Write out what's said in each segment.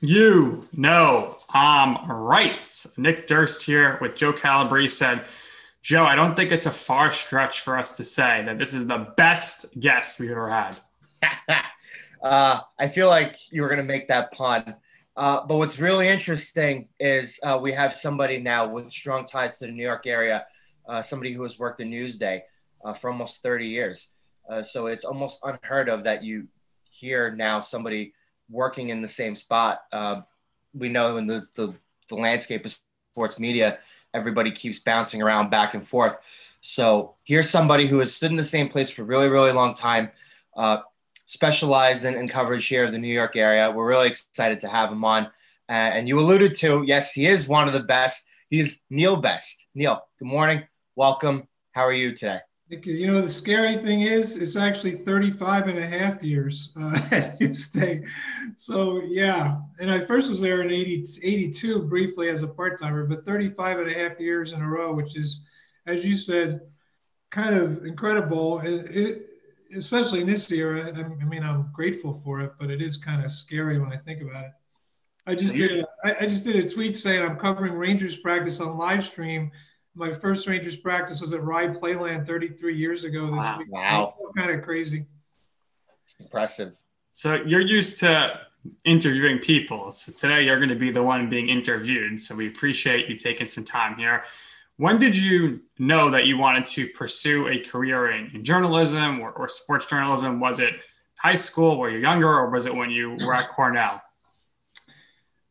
You know I'm right. Nick Durst here with Joe Calabrese said, Joe, I don't think it's a far stretch for us to say that this is the best guest we've ever had. uh, I feel like you were going to make that pun. Uh, but what's really interesting is uh, we have somebody now with strong ties to the New York area, uh, somebody who has worked in Newsday uh, for almost 30 years. Uh, so it's almost unheard of that you hear now somebody working in the same spot. Uh, we know in the, the, the landscape of sports media, everybody keeps bouncing around back and forth. So here's somebody who has stood in the same place for really, really long time specialized in, in, coverage here of the New York area. We're really excited to have him on. Uh, and you alluded to, yes, he is one of the best. He's Neil Best. Neil, good morning. Welcome. How are you today? Thank you. You know, the scary thing is, it's actually 35 and a half years uh, at Newsday. So, yeah. And I first was there in 80, 82 briefly as a part timer, but 35 and a half years in a row, which is, as you said, kind of incredible. It, it, especially in this era, I, I, mean, I'm grateful for it, but it is kind of scary when I think about it. I just did. A, I just did a tweet saying I'm covering Rangers practice on live stream. My first Rangers practice was at Rye Playland 33 years ago. This wow, week. wow. kind of crazy. It's impressive. So you're used to interviewing people. So today you're going to be the one being interviewed. So we appreciate you taking some time here. When did you know that you wanted to pursue a career in, in journalism or, or, sports journalism? Was it high school, were you younger, or was it when you were at Cornell?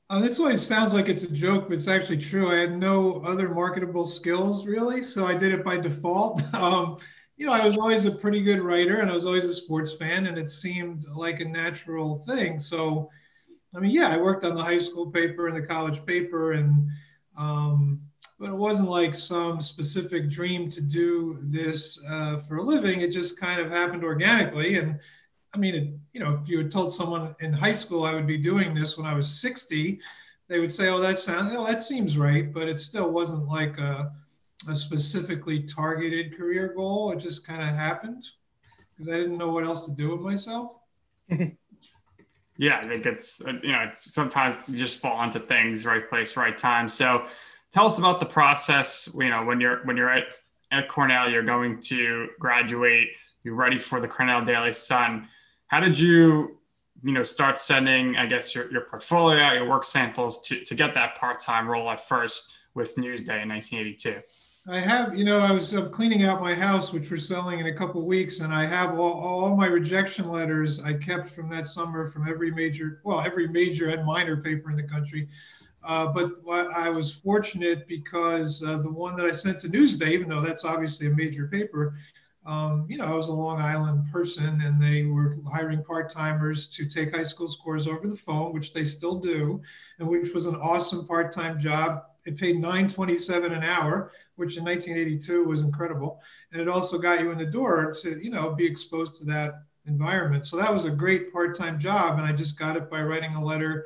Uh, this always sounds like it's a joke, but it's actually true. I had no other marketable skills really, so I did it by default. Um, you know, I was always a pretty good writer and I was always a sports fan, and it seemed like a natural thing. So, I mean, yeah, I worked on the high school paper and the college paper, and um, but it wasn't like some specific dream to do this uh, for a living. It just kind of happened organically. And I mean, you know, if you had told someone in high school I would be doing this when I was 60, they would say, "Oh, that sounds, oh, that seems right," but it still wasn't like a, a specifically targeted career goal. It just kind of happened because I didn't know what else to do with myself. yeah, I think it's uh, you know, it's, sometimes you just fall into things, right place, right time. So tell us about the process. You know, when you're when you're at at Cornell, you're going to graduate. You're ready for the Cornell Daily Sun. How did you, you know, start sending, I guess, your, your portfolio, your work samples to, to get that part-time role at first with Newsday in 1982? I have, you know, I was uh, cleaning out my house, which we're selling in a couple weeks, and I have all, all my rejection letters I kept from that summer from every major, well, every major and minor paper in the country. Uh, but I was fortunate because uh, the one that I sent to Newsday, even though that's obviously a major paper, um, you know, I was a Long Island person and they were hiring part timers to take high school scores over the phone, which they still do, and which was an awesome part time job. It paid 927 an hour, which in 1982 was incredible. And it also got you in the door to, you know, be exposed to that environment. So that was a great part time job. And I just got it by writing a letter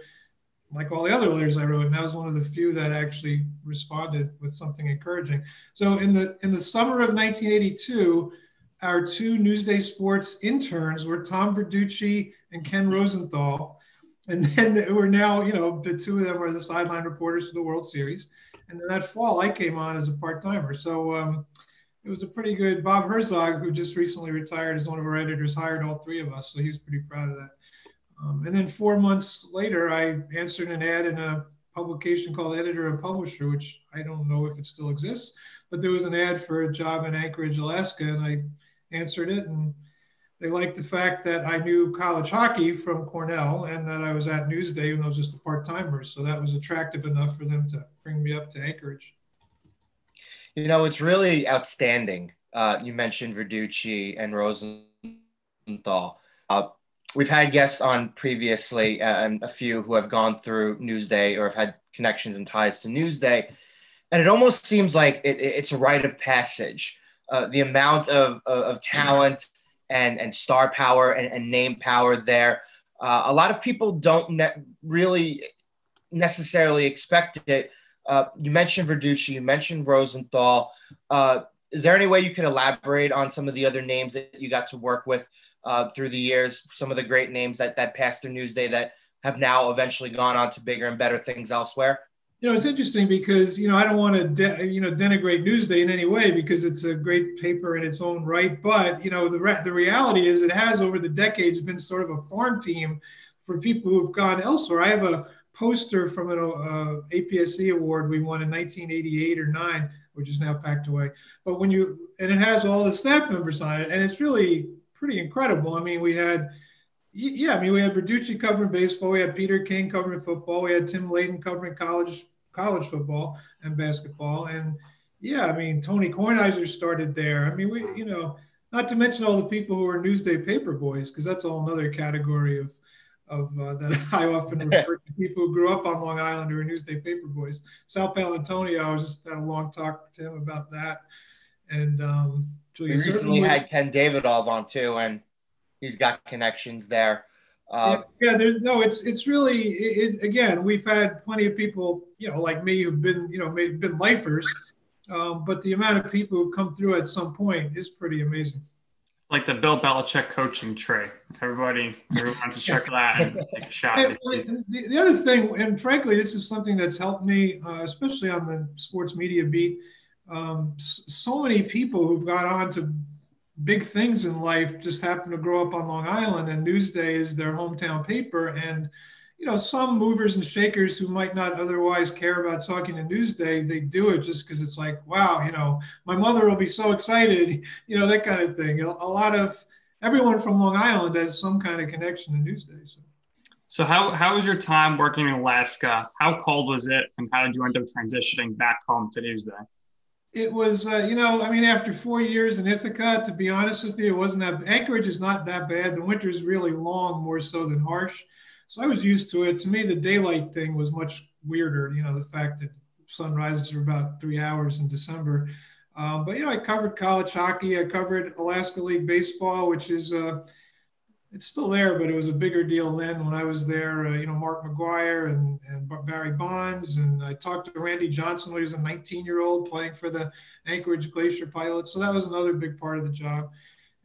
like all the other letters I wrote, and that was one of the few that actually responded with something encouraging. So in the in the summer of 1982, our two Newsday Sports interns were Tom Verducci and Ken Rosenthal, and then we're now you know the two of them are the sideline reporters for the World Series. And then that fall, I came on as a part timer. So um, it was a pretty good. Bob Herzog, who just recently retired as one of our editors, hired all three of us, so he was pretty proud of that. Um, and then four months later, I answered an ad in a publication called Editor and Publisher, which I don't know if it still exists, but there was an ad for a job in Anchorage, Alaska, and I answered it. And they liked the fact that I knew college hockey from Cornell and that I was at Newsday, even though I was just a part timer. So that was attractive enough for them to bring me up to Anchorage. You know, it's really outstanding Uh, you mentioned Verducci and Rosenthal. Uh, we've had guests on previously uh, and a few who have gone through Newsday or have had connections and ties to Newsday. And it almost seems like it, it's a rite of passage. Uh, the amount of, of, of, talent and, and star power and, and name power there. Uh, a lot of people don't ne- really necessarily expect it. Uh, you mentioned Verducci, you mentioned Rosenthal. Uh, is there any way you could elaborate on some of the other names that you got to work with uh, through the years? Some of the great names that that passed through Newsday that have now eventually gone on to bigger and better things elsewhere. You know, it's interesting because you know I don't want to de- you know denigrate Newsday in any way because it's a great paper in its own right. But you know, the re- the reality is it has over the decades been sort of a farm team for people who have gone elsewhere. I have a poster from an uh, APSE award we won in 1988 or nine, which is now packed away. But when you and it has all the staff members on it, and it's really pretty incredible. I mean, we had yeah, I mean, we had Verducci covering baseball, we had Peter King covering football, we had Tim Layden covering college college football and basketball, and yeah, I mean, Tony Kornheiser started there. I mean, we you know, not to mention all the people who are Newsday paper boys, because that's all another category of of uh, that I often refer to people who grew up on Long Island who are Newsday paper boys. Sal Paolantonio, I was just had a long talk to him about that. And um, Julia we recently had Ken Davidoff on too, and he's got connections there. Uh, yeah, yeah, there's no. It's it's really it, it, again. We've had plenty of people, you know, like me, who've been you know made, been lifers, um, but the amount of people who've come through at some point is pretty amazing like the Bill Belichick coaching tree. Everybody, everyone wants to check that and take a shot. the, the, other thing, and frankly, this is something that's helped me, uh, especially on the sports media beat. Um, so many people who've gone on to big things in life just happen to grow up on Long Island, and Newsday is their hometown paper, and you know, some movers and shakers who might not otherwise care about talking to Newsday, they do it just because it's like, wow, you know, my mother will be so excited, you know, that kind of thing. A, lot of everyone from Long Island has some kind of connection to Newsday. So. So how, how was your time working in Alaska? How cold was it, and how did you end up transitioning back home to Newsday? It was, uh, you know, I mean, after four years in Ithaca, to be honest with you, it wasn't that. Anchorage is not that bad. The winter is really long, more so than harsh. So I was used to it. To me, the daylight thing was much weirder. You know, the fact that sunrises are about three hours in December. Um, but you know, I covered college hockey. I covered Alaska League baseball, which is uh, it's still there, but it was a bigger deal then when I was there. Uh, you know, Mark McGwire and, and Barry Bonds, and I talked to Randy Johnson when he was a 19-year-old playing for the Anchorage Glacier Pilots. So that was another big part of the job,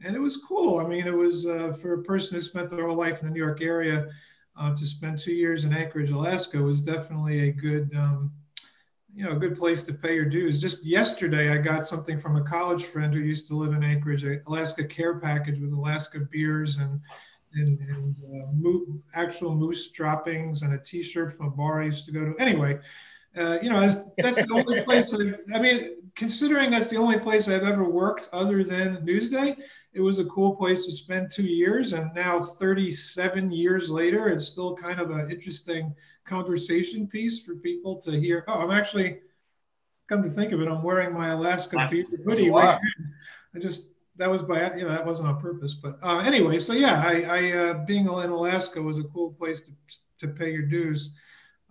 and it was cool. I mean, it was uh, for a person who spent their whole life in the New York area uh, to spend two years in Anchorage, Alaska was definitely a good, um, you know, a good place to pay your dues. Just yesterday, I got something from a college friend who used to live in Anchorage, a Alaska care package with Alaska beers and and, and uh, actual moose droppings and a T-shirt from a bar I used to go to. Anyway, uh, you know, that's the only place. I, I mean, considering that's the only place I've ever worked other than Newsday, it was a cool place to spend two years. And now, 37 years later, it's still kind of an interesting conversation piece for people to hear. Oh, I'm actually, come to think of it, I'm wearing my Alaska nice. hoodie right I just, that was by, you know, that wasn't on purpose. But uh, anyway, so yeah, I, I uh, being in Alaska was a cool place to, to pay your dues.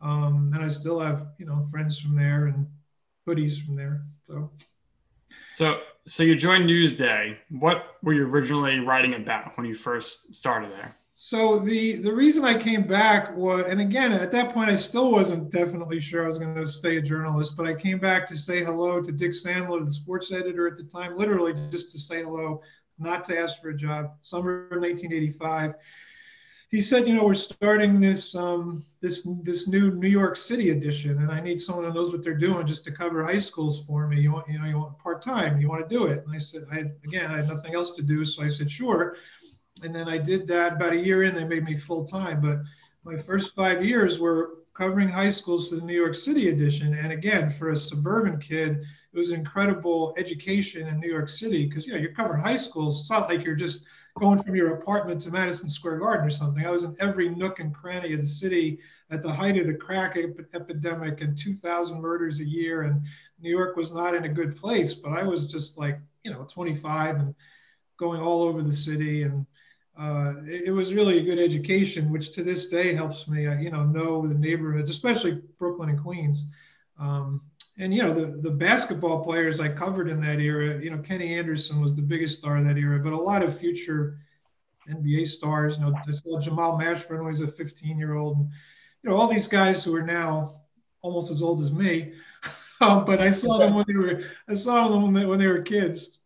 Um, and I still have, you know, friends from there and hoodies from there. So, so so you joined Newsday. What were you originally writing about when you first started there? So the the reason I came back was, and again at that point I still wasn't definitely sure I was going to stay a journalist, but I came back to say hello to Dick Sandler, the sports editor at the time, literally just to say hello, not to ask for a job. Summer of 1985 he said, you know, we're starting this um, this this new New York City edition, and I need someone who knows what they're doing just to cover high schools for me. You want, you know, you want part time. You want to do it? And I said, I again, I had nothing else to do, so I said, sure. And then I did that. About a year in, they made me full time. But my first five years were covering high schools for the New York City edition. And again, for a suburban kid, it was incredible education in New York City because you know you're covering high schools. It's not like you're just going from your apartment to Madison Square Garden or something. I was in every nook and cranny of the city at the height of the crack ep- epidemic and 2,000 murders a year. And New York was not in a good place, but I was just like, you know 25 and going all over the city and uh, it, it, was really a good education, which to this day helps me, uh, you know, know the neighborhoods, especially Brooklyn and Queens. Um, and you know the the basketball players I covered in that era. You know, Kenny Anderson was the biggest star of that era, but a lot of future NBA stars. You know, I saw Jamal Mashburn when he was a 15 year old, and you know all these guys who are now almost as old as me. um, but I saw them when they were I saw them when they, when they were kids.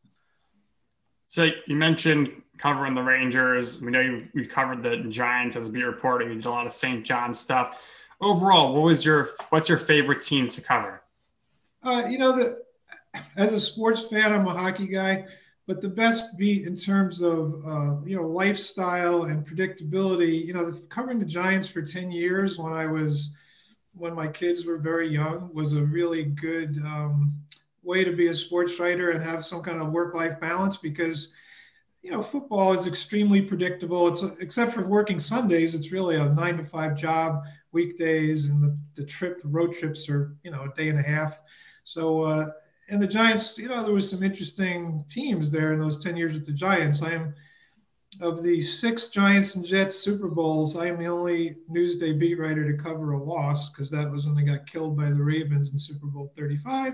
So you mentioned covering the Rangers. We know you, you covered the Giants as a beat reporter. You did a lot of St. John stuff. Overall, what was your what's your favorite team to cover? Uh, you know that as a sports fan, I'm a hockey guy, but the best beat in terms of uh, you know lifestyle and predictability. You know, covering the Giants for ten years when I was when my kids were very young was a really good um, way to be a sports writer and have some kind of work-life balance because you know, football is extremely predictable. It's except for working Sundays, it's really a nine to five job. Weekdays and the, the trip, the road trips are you know a day and a half. So uh, and the Giants, you know, there was some interesting teams there in those ten years with the Giants. I am of the six Giants and Jets Super Bowls, I am the only Newsday beat writer to cover a loss because that was when they got killed by the Ravens in Super Bowl 35.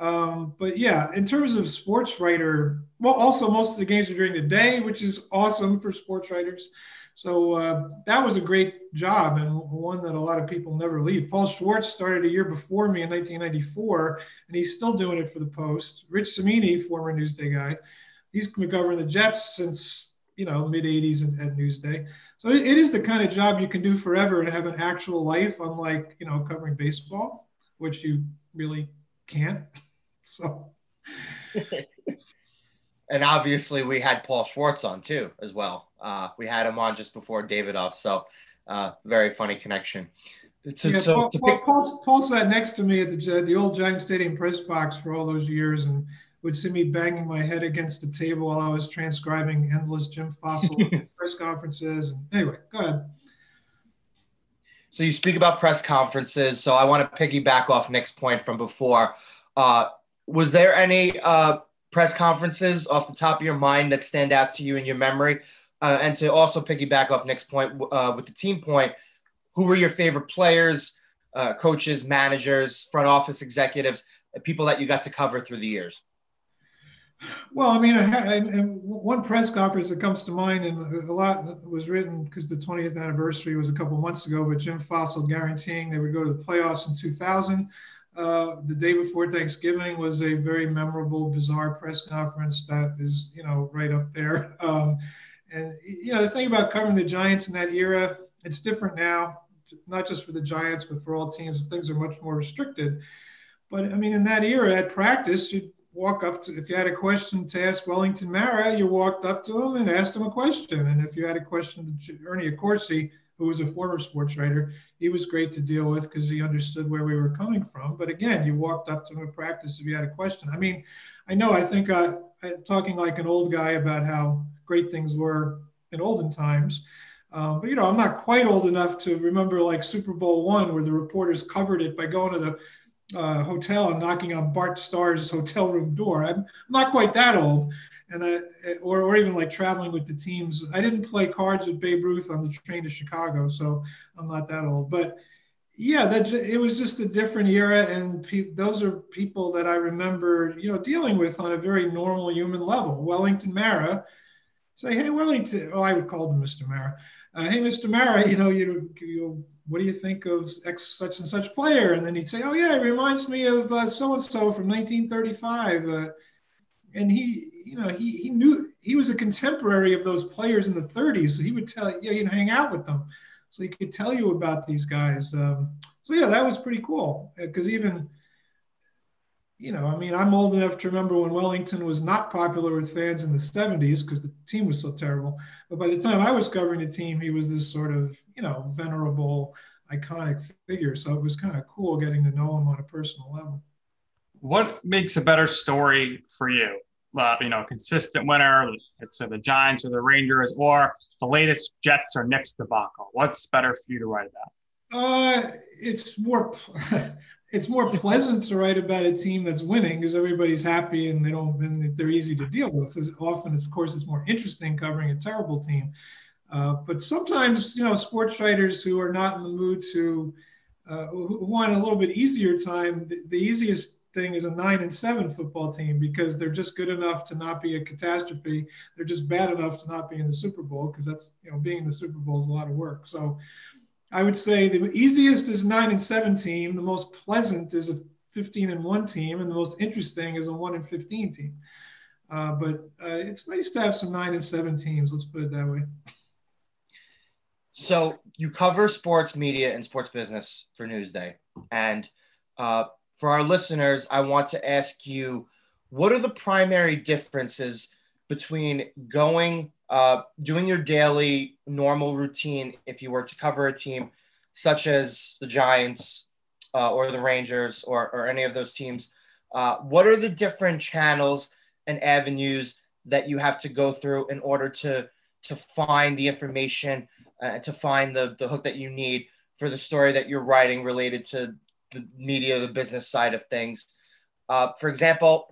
Um, but yeah, in terms of sports writer, well, also most of the games are during the day, which is awesome for sports writers. So uh, that was a great job and one that a lot of people never leave. Paul Schwartz started a year before me in 1994, and he's still doing it for the Post. Rich Cimini, former Newsday guy, he's been covering the Jets since you know mid 80s at, Newsday. So it is the kind of job you can do forever and have an actual life, unlike you know covering baseball, which you really can't. So. and obviously, we had Paul Schwartz on too, as well. Uh, we had him on just before Davidoff, so uh, very funny connection. To, yeah, to, Paul, to pick- Paul, Paul, sat next to me at the the old Giant Stadium press box for all those years, and would see me banging my head against the table while I was transcribing endless Jim Fassel press conferences. And anyway, go ahead. So you speak about press conferences. So I want to piggyback off Nick's point from before. Uh, was there any uh, press conferences off the top of your mind that stand out to you in your memory? Uh, and to also piggyback off Nick's point uh, with the team point, who were your favorite players, uh, coaches, managers, front office executives, people that you got to cover through the years? Well, I mean, I, one press conference that comes to mind, and a lot was written because the 20th anniversary was a couple months ago, but Jim Fassel guaranteeing they would go to the playoffs in 2000. Uh, the day before Thanksgiving was a very memorable, bizarre press conference that is, you know, right up there. Um, and you know, the thing about covering the Giants in that era, it's different now, not just for the Giants, but for all teams. Things are much more restricted. But I mean, in that era, at practice, you'd walk up to if you had a question to ask Wellington Mara, you walked up to him and asked him a question. And if you had a question to Ernie Accorsi, who was a former sports writer, he was great to deal with because he understood where we were coming from. But again, you walked up to him in practice if you had a question. I mean, I know I think uh, talking like an old guy about how great things were in olden times. Um, but you know, I'm not quite old enough to remember like Super Bowl one, where the reporters covered it by going to the uh, hotel and knocking on Bart Starr's hotel room door. I'm not quite that old, and I, or, or even like traveling with the teams. I didn't play cards with Babe Ruth on the train to Chicago, so I'm not that old. But yeah, that it was just a different era, and pe- those are people that I remember, you know, dealing with on a very normal human level. Wellington Mara, say, hey Wellington, oh, I would call him Mr. Mara. Uh, hey, Mr. Mara, you know, you, you, what do you think of X such and such player? And then he'd say, oh yeah, it reminds me of so and so from 1935. Uh, and he, you know, he, he knew he was a contemporary of those players in the 30s. So he would tell you, you'd hang out with them. So he could tell you about these guys. Um, so yeah, that was pretty cool. Because uh, even, you know, I mean, I'm old enough to remember when Wellington was not popular with fans in the 70s because the team was so terrible. But by the time I was covering the team, he was this sort of, you know, venerable, iconic figure. So it was kind of cool getting to know him on a personal level what makes a better story for you? Uh, you know, consistent winner, it's the Giants or the Rangers, or the latest Jets or Knicks debacle. What's better for you to write about? Uh, it's more. it's more pleasant to write about a team that's winning because everybody's happy and they don't and they're easy to deal with. Often, of course, it's more interesting covering a terrible team. Uh, but sometimes, you know, sports writers who are not in the mood to uh, who want a little bit easier time, the, the, easiest thing is a nine and seven football team because they're just good enough to not be a catastrophe. They're just bad enough to not be in the Super Bowl because that's you know being in the Super Bowl is a lot of work. So I would say the easiest is nine and seven team. The most pleasant is a 15 and one team, and the most interesting is a one and 15 team. Uh, but uh, it's nice to have some nine and seven teams. Let's put it that way. So you cover sports media and sports business for Newsday, and uh, for our listeners, I want to ask you, what are the primary differences between going, uh, doing your daily normal routine if you were to cover a team such as the Giants uh, or the Rangers or, or any of those teams? Uh, what are the different channels and avenues that you have to go through in order to to find the information uh, to find the, the hook that you need for the story that you're writing related to the media, the business side of things. Uh, for example,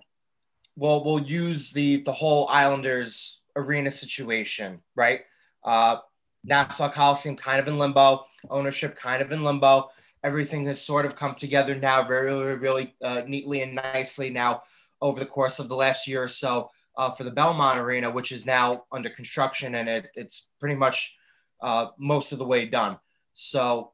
we'll, we'll use the, the whole Islanders arena situation, right? Uh, Nassau Coliseum kind of in limbo, ownership kind of in limbo. Everything has sort of come together now very, really, really uh, neatly and nicely now over the course of the last year or so uh, for the Belmont Arena, which is now under construction and it, it's pretty much uh, most of the way done. So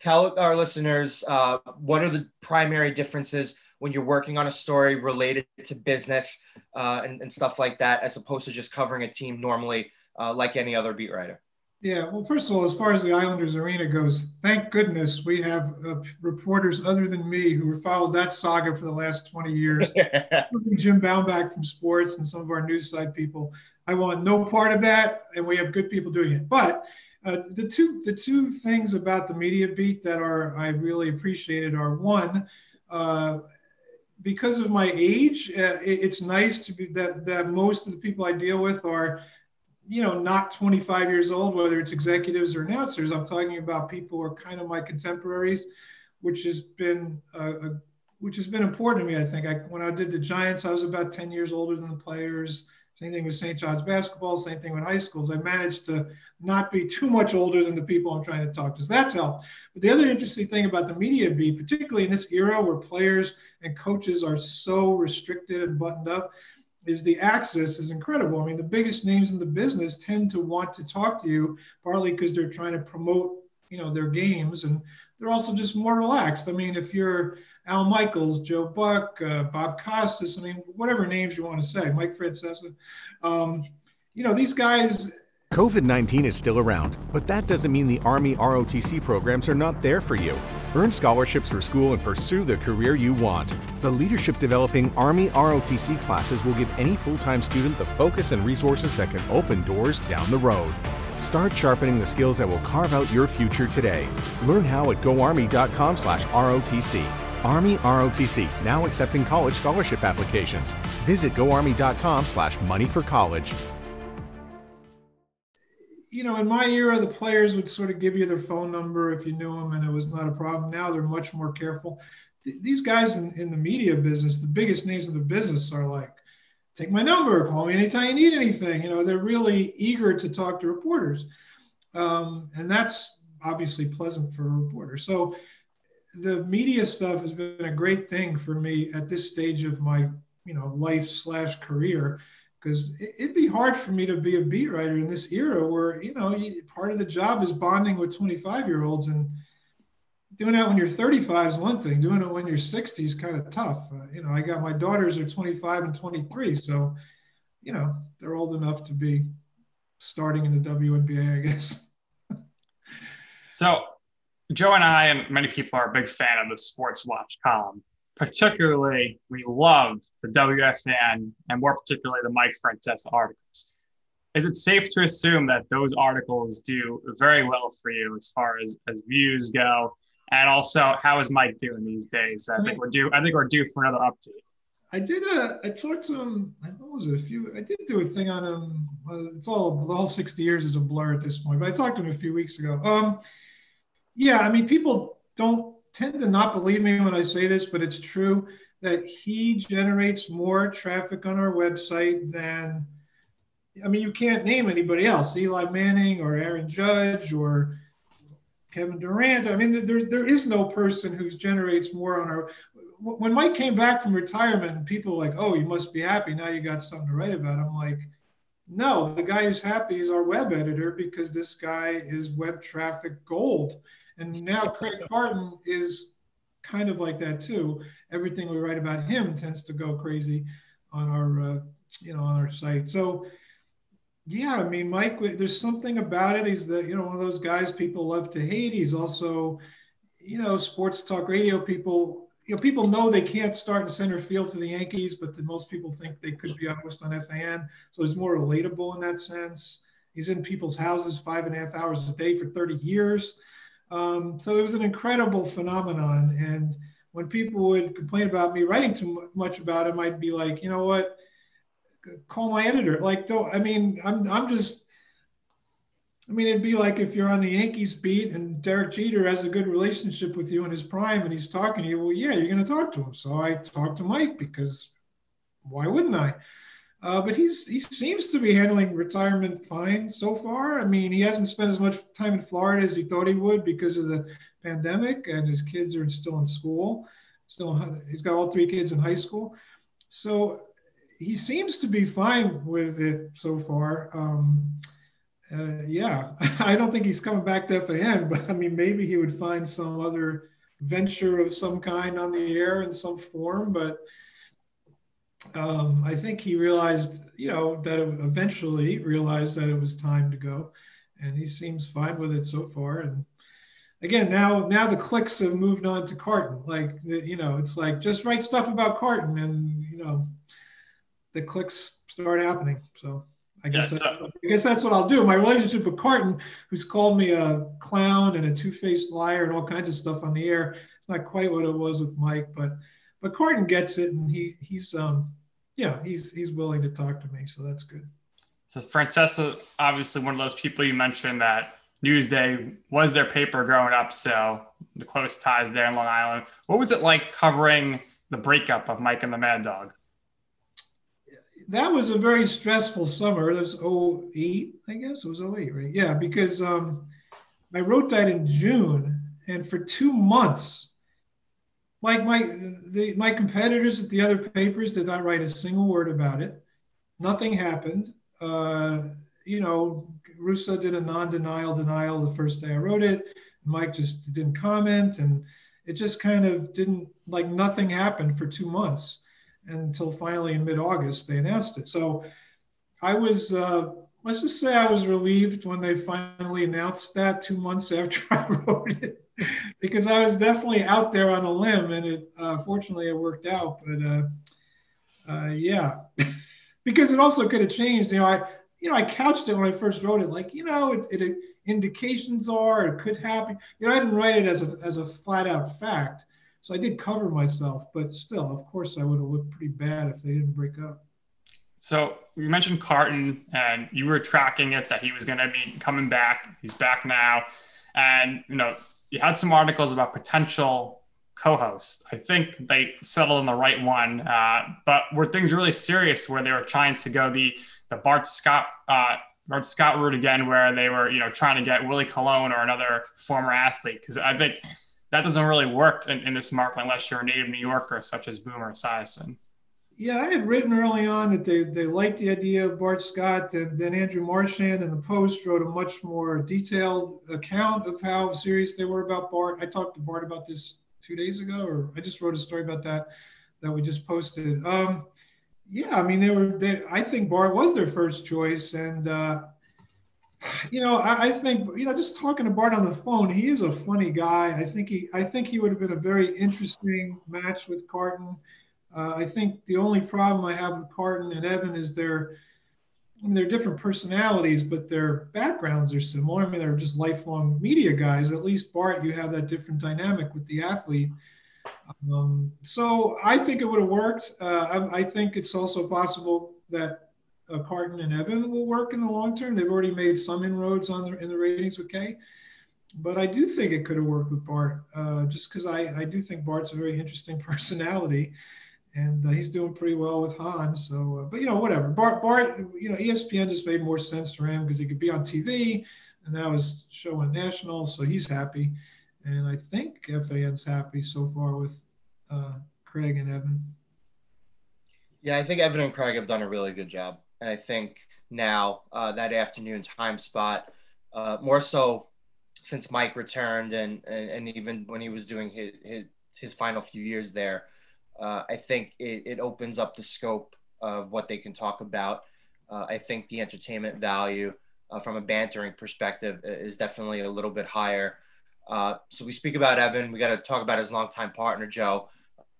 tell our listeners uh, what are the primary differences when you're working on a story related to business uh, and, and, stuff like that, as opposed to just covering a team normally uh, like any other beat writer. Yeah, well, first of all, as far as the Islanders arena goes, thank goodness we have uh, reporters other than me who have followed that saga for the last 20 years. Including Jim Baumbach from sports and some of our news side people. I want no part of that, and we have good people doing it. But uh, the two the two things about the media beat that are I really appreciated are one. Uh, because of my age, uh, it, it's nice to be that that most of the people I deal with are you know, not 25 years old, whether it's executives or announcers. I'm talking about people who are kind of my contemporaries, which has been uh, a, which has been important to me. I think I, when I did the Giants, I was about 10 years older than the players. Same thing with St. John's basketball. Same thing with high schools. I managed to not be too much older than the people I'm trying to talk to. So that's helped. But the other interesting thing about the media beat, particularly in this era where players and coaches are so restricted and buttoned up, is the access is incredible. I mean, the biggest names in the business tend to want to talk to you, partly because they're trying to promote, you know, their games, and they're also just more relaxed. I mean, if you're Al Michaels, Joe Buck, uh, Bob Costas, I mean, whatever names you want to say, Mike Francesa, um, you know, these guys COVID 19 is still around, but that doesn't mean the Army ROTC programs are not there for you. Earn scholarships for school and pursue the career you want. The Leadership Developing Army ROTC classes will give any full time student the focus and resources that can open doors down the road. Start sharpening the skills that will carve out your future today. Learn how at goarmy.com/slash ROTC. Army ROTC now accepting college scholarship applications. Visit goarmy.com/slash money for college you know, in my era, the players would sort of give you their phone number if you knew them, and it was not a problem. Now they're much more careful. Th- these guys in, in the media business, the biggest names in the business, are like, take my number, call me anytime you need anything. You know, they're really eager to talk to reporters, um, and that's obviously pleasant for a reporter. So the media stuff has been a great thing for me at this stage of my, you know, life slash career because it'd be hard for me to be a beat writer in this era where you know part of the job is bonding with 25 year olds and doing that when you're 35 is one thing doing it when you're 60 is kind of tough. Uh, you know i got my daughters are 25 and 23 so you know they're old enough to be starting in the WNBA i guess. So joe and i and many people are a big fan of the sports watch column particularly we love the WFN and more particularly the Mike Francesa articles. Is it safe to assume that those articles do very well for you as far as, as views go? And also, how is Mike doing these days? I think we're due. I think we're due for another update. I did a. I talked to him. What was it? A few. I did do a thing on him. It's all the whole sixty years is a blur at this point. But I talked to him a few weeks ago. Um, yeah, I mean, people don't tend to not believe me when I say this, but it's true that he generates more traffic on our website than, I mean, you can't name anybody else, Eli Manning or Aaron Judge or Kevin Durant. I mean, there, there is no person who generates more on our. When Mike came back from retirement, people were like, "Oh, you must be happy now. You got something to write about." I'm like, "No, the guy who's happy is our web editor because this guy is web traffic gold." And now Craig Carton is kind of like that too. Everything we write about him tends to go crazy on our, uh, you know, on our site. So yeah, I mean, Mike, there's something about it. He's the, you know, one of those guys people love to hate. He's also, you know, sports talk radio people, you know, people know they can't start in center field for the Yankees, but the, most people think they could be a host on FAN. So he's more relatable in that sense. He's in people's houses five and a half hours a day for 30 years. Um, so it was an incredible phenomenon. And when people would complain about me writing too much about him, I'd be like, you know what? call my editor. Like, don't, I mean, I'm, I'm just, I mean, it'd be like if you're on the Yankees beat and Derek Jeter has a good relationship with you in his prime and he's talking to you. Well, yeah, you're going to talk to him. So I talked to Mike because why wouldn't I? Uh, but he's he seems to be handling retirement fine so far. I mean, he hasn't spent as much time in Florida as he thought he would because of the pandemic, and his kids are still in school. Still, he's got all three kids in high school. So he seems to be fine with it so far. Um, uh, yeah, I don't think he's coming back to FAN, but I mean, maybe he would find some other venture of some kind on the air in some form. But um, I think he realized, you know, that it eventually realized that it was time to go, and he seems fine with it so far. And again, now now the clicks have moved on to Carton. Like, you know, it's like just write stuff about Carton, and you know, the clicks start happening. So I guess, yes, that's, I guess that's what I'll do. My relationship with Carton, who's called me a clown and a two-faced liar and all kinds of stuff on the air, not quite what it was with Mike, but but Carton gets it, and he he's um yeah he's he's willing to talk to me, so that's good. So Francesa, obviously one of those people you mentioned that Newsday was their paper growing up, so the close ties there in Long Island. What was it like covering the breakup of Mike and the Mad Dog? that was a very stressful summer. It was 08, I guess. It was 08, right? Yeah, because um, I wrote that in June, and for two months, like my the, my competitors at the other papers did not write a single word about it. Nothing happened. Uh, you know, Russo did a non-denial denial the first day I wrote it. Mike just didn't comment, and it just kind of didn't like nothing happened for two months until finally in mid-August they announced it. So I was, uh, let's just say, I was relieved when they finally announced that two months after I wrote it, because I was definitely out there on a limb, and it uh, fortunately it worked out. But uh, uh yeah, because it also could have changed. You know, I you know I couched it when I first wrote it, like you know, it, it indications are it could happen. You know, I didn't write it as a as a flat out fact. So I did cover myself, but still, of course, I would have looked pretty bad if they didn't break up. So you mentioned Carton, and you were tracking it that he was going to be coming back. He's back now, and you know you had some articles about potential co-hosts. I think they settled on the right one, uh, but were things really serious where they were trying to go the the Bart Scott uh, Bart Scott route again, where they were you know trying to get Willie Colon or another former athlete? Because I think that doesn't really work in, in, this market unless you're a native New Yorker, such as Boomer Esiason. Yeah, I had written early on that they, they liked the idea of Bart Scott, and then Andrew Marchand in the Post wrote a much more detailed account of how serious they were about Bart. I talked to Bart about this two days ago, or I just wrote a story about that that we just posted. Um, yeah, I mean, they were. They, I think Bart was their first choice, and uh, you know, I, I, think you know, just talking to Bart on the phone, he is a funny guy. I think he, I think he would have been a very interesting match with Carton. Uh, I think the only problem I have with Carton and Evan is their, I mean, they're different personalities, but their backgrounds are similar. I mean, they're just lifelong media guys. At least Bart, you have that different dynamic with the athlete. Um, so I think it would have worked. Uh, I, I think it's also possible that uh, Carton and Evan will work in the long term. They've already made some inroads on the in the ratings with Kay. but I do think it could have worked with Bart, uh, just because I, I do think Bart's a very interesting personality, and uh, he's doing pretty well with Hans. So, uh, but you know, whatever. Bart, Bart, you know, ESPN just made more sense for him because he could be on TV, and that was showing national, so he's happy, and I think FAN's happy so far with uh, Craig and Evan. Yeah, I think Evan and Craig have done a really good job, and I think now uh, that afternoon time spot, uh, more so since Mike returned and, and, and even when he was doing his, his, his final few years there, uh, I think it, it opens up the scope of what they can talk about. Uh, I think the entertainment value uh, from a bantering perspective is definitely a little bit higher. Uh, so we speak about Evan. We got to talk about his longtime partner, Joe,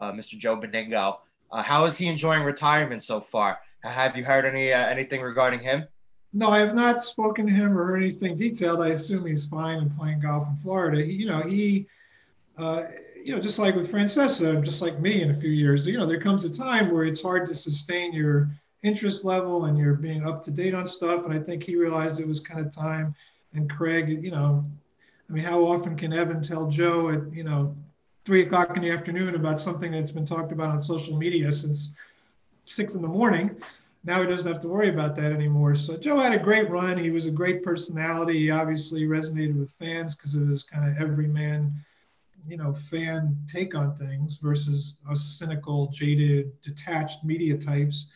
uh, Mr. Joe Benigno. Uh, how is he enjoying retirement so far? Have you heard any anything regarding him? No, I have not spoken to him or anything detailed. I assume he's fine and playing golf in Florida. He, you know, he, uh, you know, just like with Francesa, just like me in a few years, you know, there comes a time where it's hard to sustain your interest level and you're being up to date on stuff. And I think he realized it was kind of time. And Craig, you know, I mean, how often can Evan tell Joe at, you know, three o'clock in the afternoon about something that's been talked about on social media since six in the morning? now he doesn't have to worry about that anymore. So Joe had a great run. He was a great personality. He obviously resonated with fans because of his kind of everyman, you know, fan take on things versus us cynical, jaded, detached media types.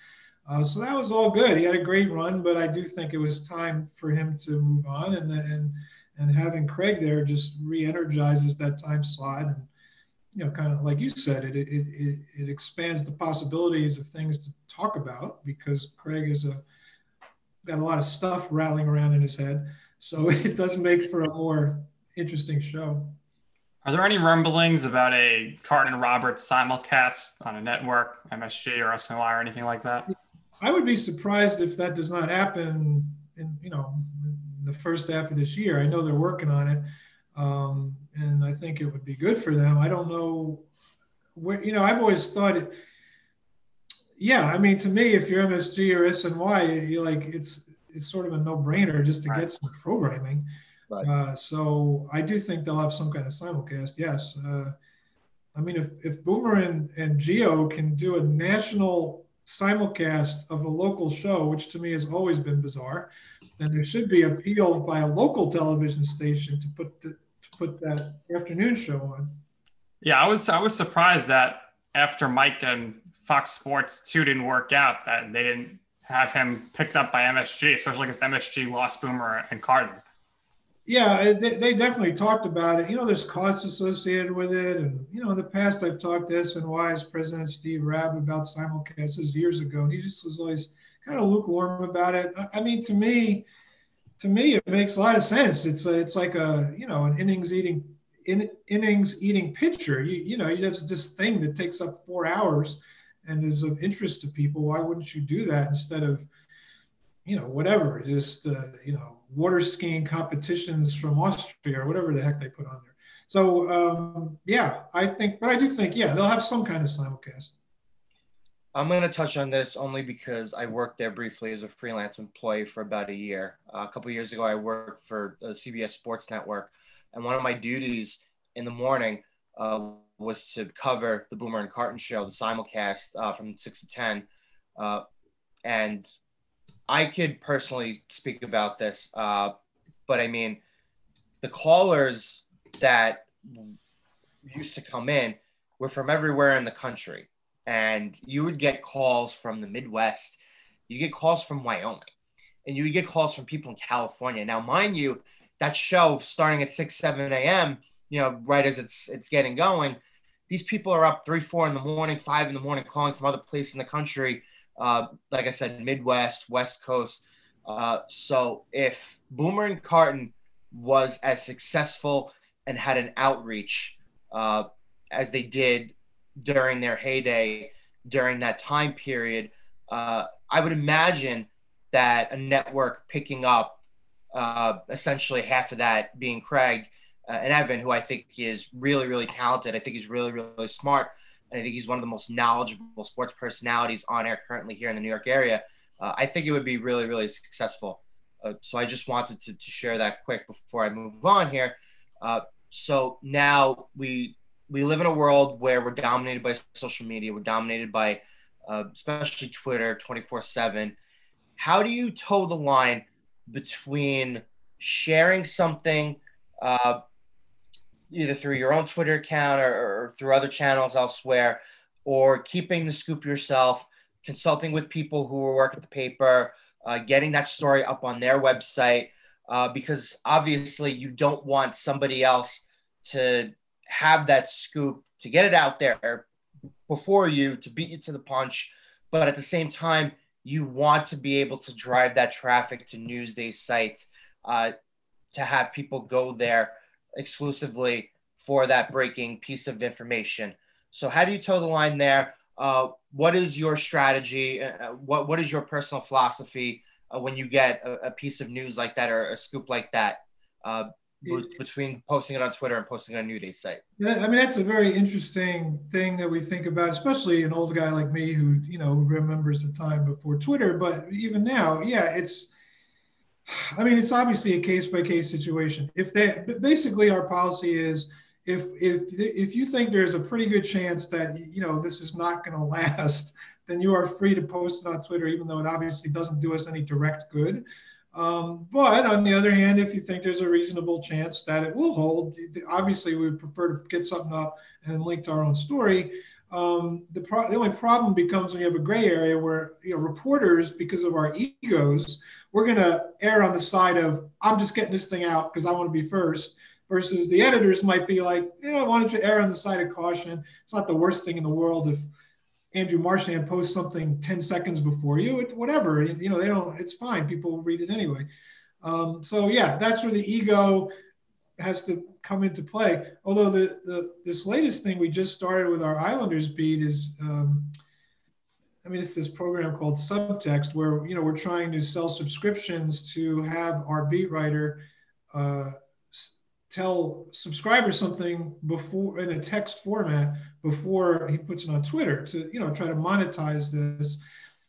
Uh, so that was all good. He had a great run, but I do think it was time for him to move on, and and and having Craig there just re-energizes that time slot and you know, kind of like you said, it, it, it, it expands the possibilities of things to talk about because Craig is a got a lot of stuff rattling around in his head. So it does make for a more interesting show. Are there any rumblings about a Carton and Roberts simulcast on a network, MSG or SNY or anything like that? I would be surprised if that does not happen in, you know, the first half of this year. I know they're working on it. Um, and I think it would be good for them. I don't know where, you know, I've always thought it, yeah, I mean, to me, if you're MSG or SNY, you like, it's, it's sort of a no brainer just to right. get some programming. Right. Uh, so I do think they'll have some kind of simulcast. Yes. Uh, I mean, if, if Boomer and, and Gio can do a national simulcast of a local show, which to me has always been bizarre, then there should be appeal by a local television station to put the, put that afternoon show on. Yeah, I was I was surprised that after Mike and Fox Sports two didn't work out, that they didn't have him picked up by MSG, especially because MSG lost Boomer and Carton. Yeah, they, they definitely talked about it. You know, there's costs associated with it, and you know, in the past, I've talked to SNY's president Steve Raab about simulcasts years ago, and he just was always kind of lukewarm about it. I, I mean, to me, to me, it makes a lot of sense. It's a, it's like a you know an innings eating in, innings eating pitcher. You you know you have this thing that takes up four hours and is of interest to people. Why wouldn't you do that instead of you know whatever just uh, you know water skiing competitions from Austria or whatever the heck they put on there. So um, yeah, I think, but I do think yeah they'll have some kind of simulcast. I'm going to touch on this only because I worked there briefly as a freelance employee for about a year. Uh, a couple years ago, I worked for the CBS Sports Network, and one of my duties in the morning uh, was to cover the Boomer and Carton show, the simulcast uh, from six to ten. Uh, and I could personally speak about this, uh, but I mean, the callers that used to come in were from everywhere in the country and you would get calls from the Midwest. You get calls from Wyoming, and you would get calls from people in California. Now, mind you, that show starting at six, seven a.m. You know, right as it's it's getting going, these people are up three, four in the morning, five in the morning, calling from other places in the country. Uh, like I said, Midwest, West Coast. Uh, so if Boomer and Carton was as successful and had an outreach uh, as they did during their heyday during that time period. Uh, I would imagine that a network picking up uh, essentially half of that being Craig uh, and Evan, who I think is really, really talented. I think he's really, really smart. And I think he's one of the most knowledgeable sports personalities on air currently here in the New York area. Uh, I think it would be really, really successful. Uh, so I just wanted to, to share that quick before I move on here. Uh, so now we we live in a world where we're dominated by social media. We're dominated by, uh, especially Twitter, twenty four seven. How do you toe the line between sharing something, uh, either through your own Twitter account or, or through other channels elsewhere, or keeping the scoop yourself, consulting with people who work at the paper, uh, getting that story up on their website? Uh, because obviously you don't want somebody else to have that scoop to get it out there before you to beat you to the punch but at the same time you want to be able to drive that traffic to newsday sites uh, to have people go there exclusively for that breaking piece of information so how do you toe the line there uh, what is your strategy uh, what, what is your personal philosophy uh, when you get a, a, piece of news like that or a scoop like that uh, between posting it on Twitter and posting it on Newsday site. Yeah, I mean that's a very interesting thing that we think about, especially an old guy like me who you know remembers the time before Twitter. But even now, yeah, it's. I mean, it's obviously a case by case situation. If they basically our policy is if if if you think there's a pretty good chance that you know this is not going to last, then you are free to post it on Twitter, even though it obviously doesn't do us any direct good. Um, but on the other hand, if you think there's a reasonable chance that it will hold, obviously we would prefer to get something up and link to our own story. Um, the, pro- the only problem becomes when you have a gray area where you know reporters, because of our egos, we're going to err on the side of I'm just getting this thing out because I want to be first. Versus the editors might be like, yeah, why don't you err on the side of caution? It's not the worst thing in the world if Andrew Marchand posts something 10 seconds before you, it, whatever, you know, they don't, it's fine. People will read it anyway. Um, so yeah, that's where the ego has to come into play. Although the, the this latest thing we just started with our Islanders beat is, um, I mean, it's this program called Subtext where you know we're trying to sell subscriptions to have our beat writer uh, tell subscribers something before in a text format before he puts it on Twitter to you know try to monetize this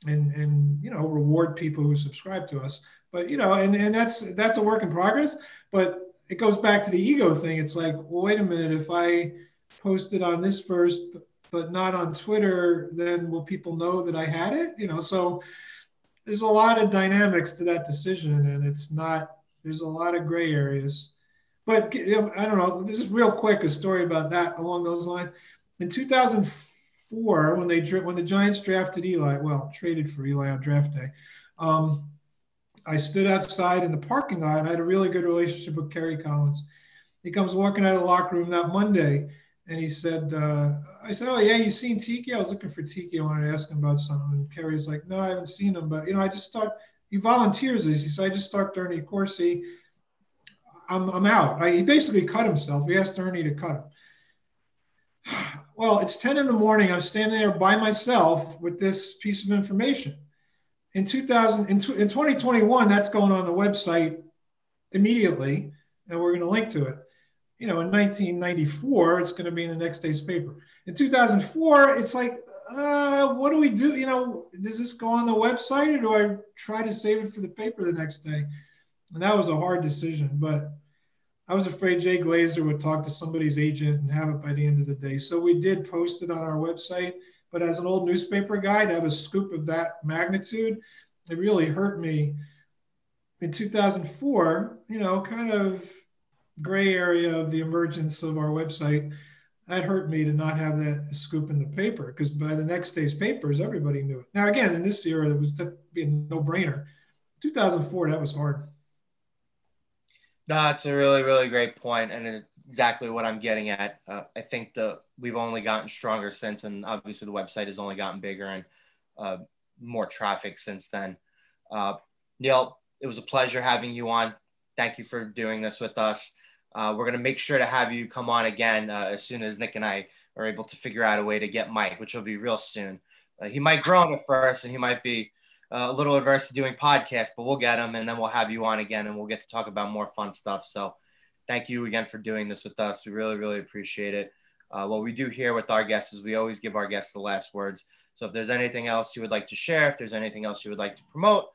and and you know reward people who subscribe to us. But you know, and and that's that's a work in progress. But it goes back to the ego thing. It's like, wait a minute, if I post it on this first, but not on Twitter, then will people know that I had it? You know, so there's a lot of dynamics to that decision, and it's not. There's a lot of gray areas. But I don't know. Just real quick, a story about that along those lines. In 2004, when they when the Giants drafted Eli, well, traded for Eli on draft day, um, I stood outside in the parking lot. I had a really good relationship with Kerry Collins. He comes walking out of the locker room that Monday, and he said, uh, "I said, oh yeah, you seen Tiki? I was looking for Tiki. I wanted to ask him about something." And Kerry's like, "No, I haven't seen him, but you know, I just thought he volunteers this. He said, I just to Ernie Accorsi. I'm, I'm out. I, he basically cut himself. He asked Ernie to cut him. Well, it's 10 in the morning. I'm standing there by myself with this piece of information. In 2000, in, in 2021, that's going on the website immediately, and we're going to link to it. You know, in 1994, it's going to be in the next day's paper. In 2004, it's like, uh, what do we do? You know, does this go on the website or do I try to save it for the paper the next day? And that was a hard decision, but I was afraid Jay Glazer would talk to somebody's agent and have it by the end of the day. So we did post it on our website. But as an old newspaper guy, to have a scoop of that magnitude, it really hurt me. In 2004, you know, kind of gray area of the emergence of our website, that hurt me to not have that scoop in the paper because by the next day's papers, everybody knew it. Now, again, in this era, it was a no brainer. 2004, that was hard. No, it's a really, really great point, and exactly what I'm getting at. Uh, I think the we've only gotten stronger since, and obviously the website has only gotten bigger and uh, more traffic since then. Uh, Neil, it was a pleasure having you on. Thank you for doing this with us. Uh, we're to make sure to have you come on again uh, as soon as Nick and I are able to figure out a way to get Mike, which will be real soon. Uh, he might groan at first, and he might be a little adverse to doing podcasts, but we'll get them and then we'll have you on again and we'll get to talk about more fun stuff. So thank you again for doing this with us. We really, really appreciate it. Uh, what we do here with our guests is we always give our guests the last words. So if there's anything else you would like to share, if there's anything else you would like to promote,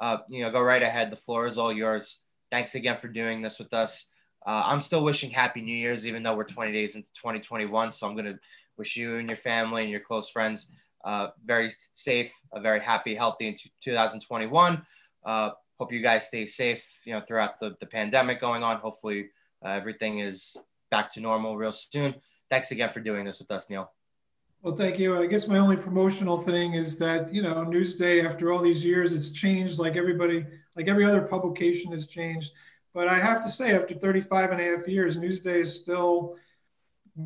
uh, you know, go right ahead. The floor is all yours. Thanks again for doing this with us. Uh, I'm still wishing Happy New Year's, even though we're 20 days into 2021. So I'm going to wish you and your family and your close friends uh, very safe, a very happy, healthy in 2021. Uh, hope you guys stay safe, you know, throughout the, the pandemic going on. Hopefully uh, everything is back to normal real soon. Thanks again for doing this with us, Neil. Well, thank you. I guess my only promotional thing is that, you know, Newsday, after all these years, it's changed like everybody, like every other publication has changed. But I have to say, after 35 and a half years, Newsday is still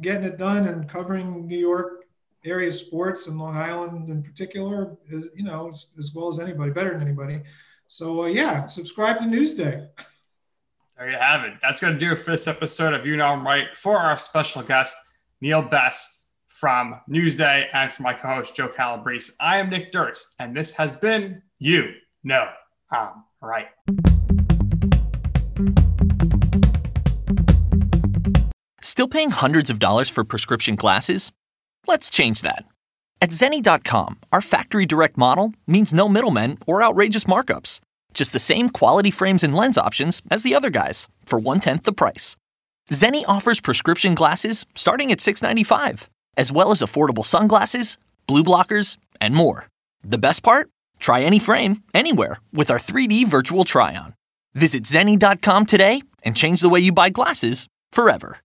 getting it done and covering New York area sports and Long Island in particular, is, you know, as, as well as anybody, better than anybody. So, uh, yeah, subscribe to Newsday. There you have it. That's going to do it for this episode of You Know I'm Right for our special guest, Neil Best from Newsday, and for my co host, Joe Calabrese. I am Nick Durst, and this has been You Know I'm Right. Still paying hundreds of dollars for prescription glasses? Let's change that. At Zenni.com, our factory direct model means no middlemen or outrageous markups. Just the same quality frames and lens options as the other guys for one tenth the price. Zenni offers prescription glasses starting at $6.95, as well as affordable sunglasses, blue blockers, and more. The best part? Try any frame, anywhere, with our 3D virtual try on. Visit Zenni.com today and change the way you buy glasses forever.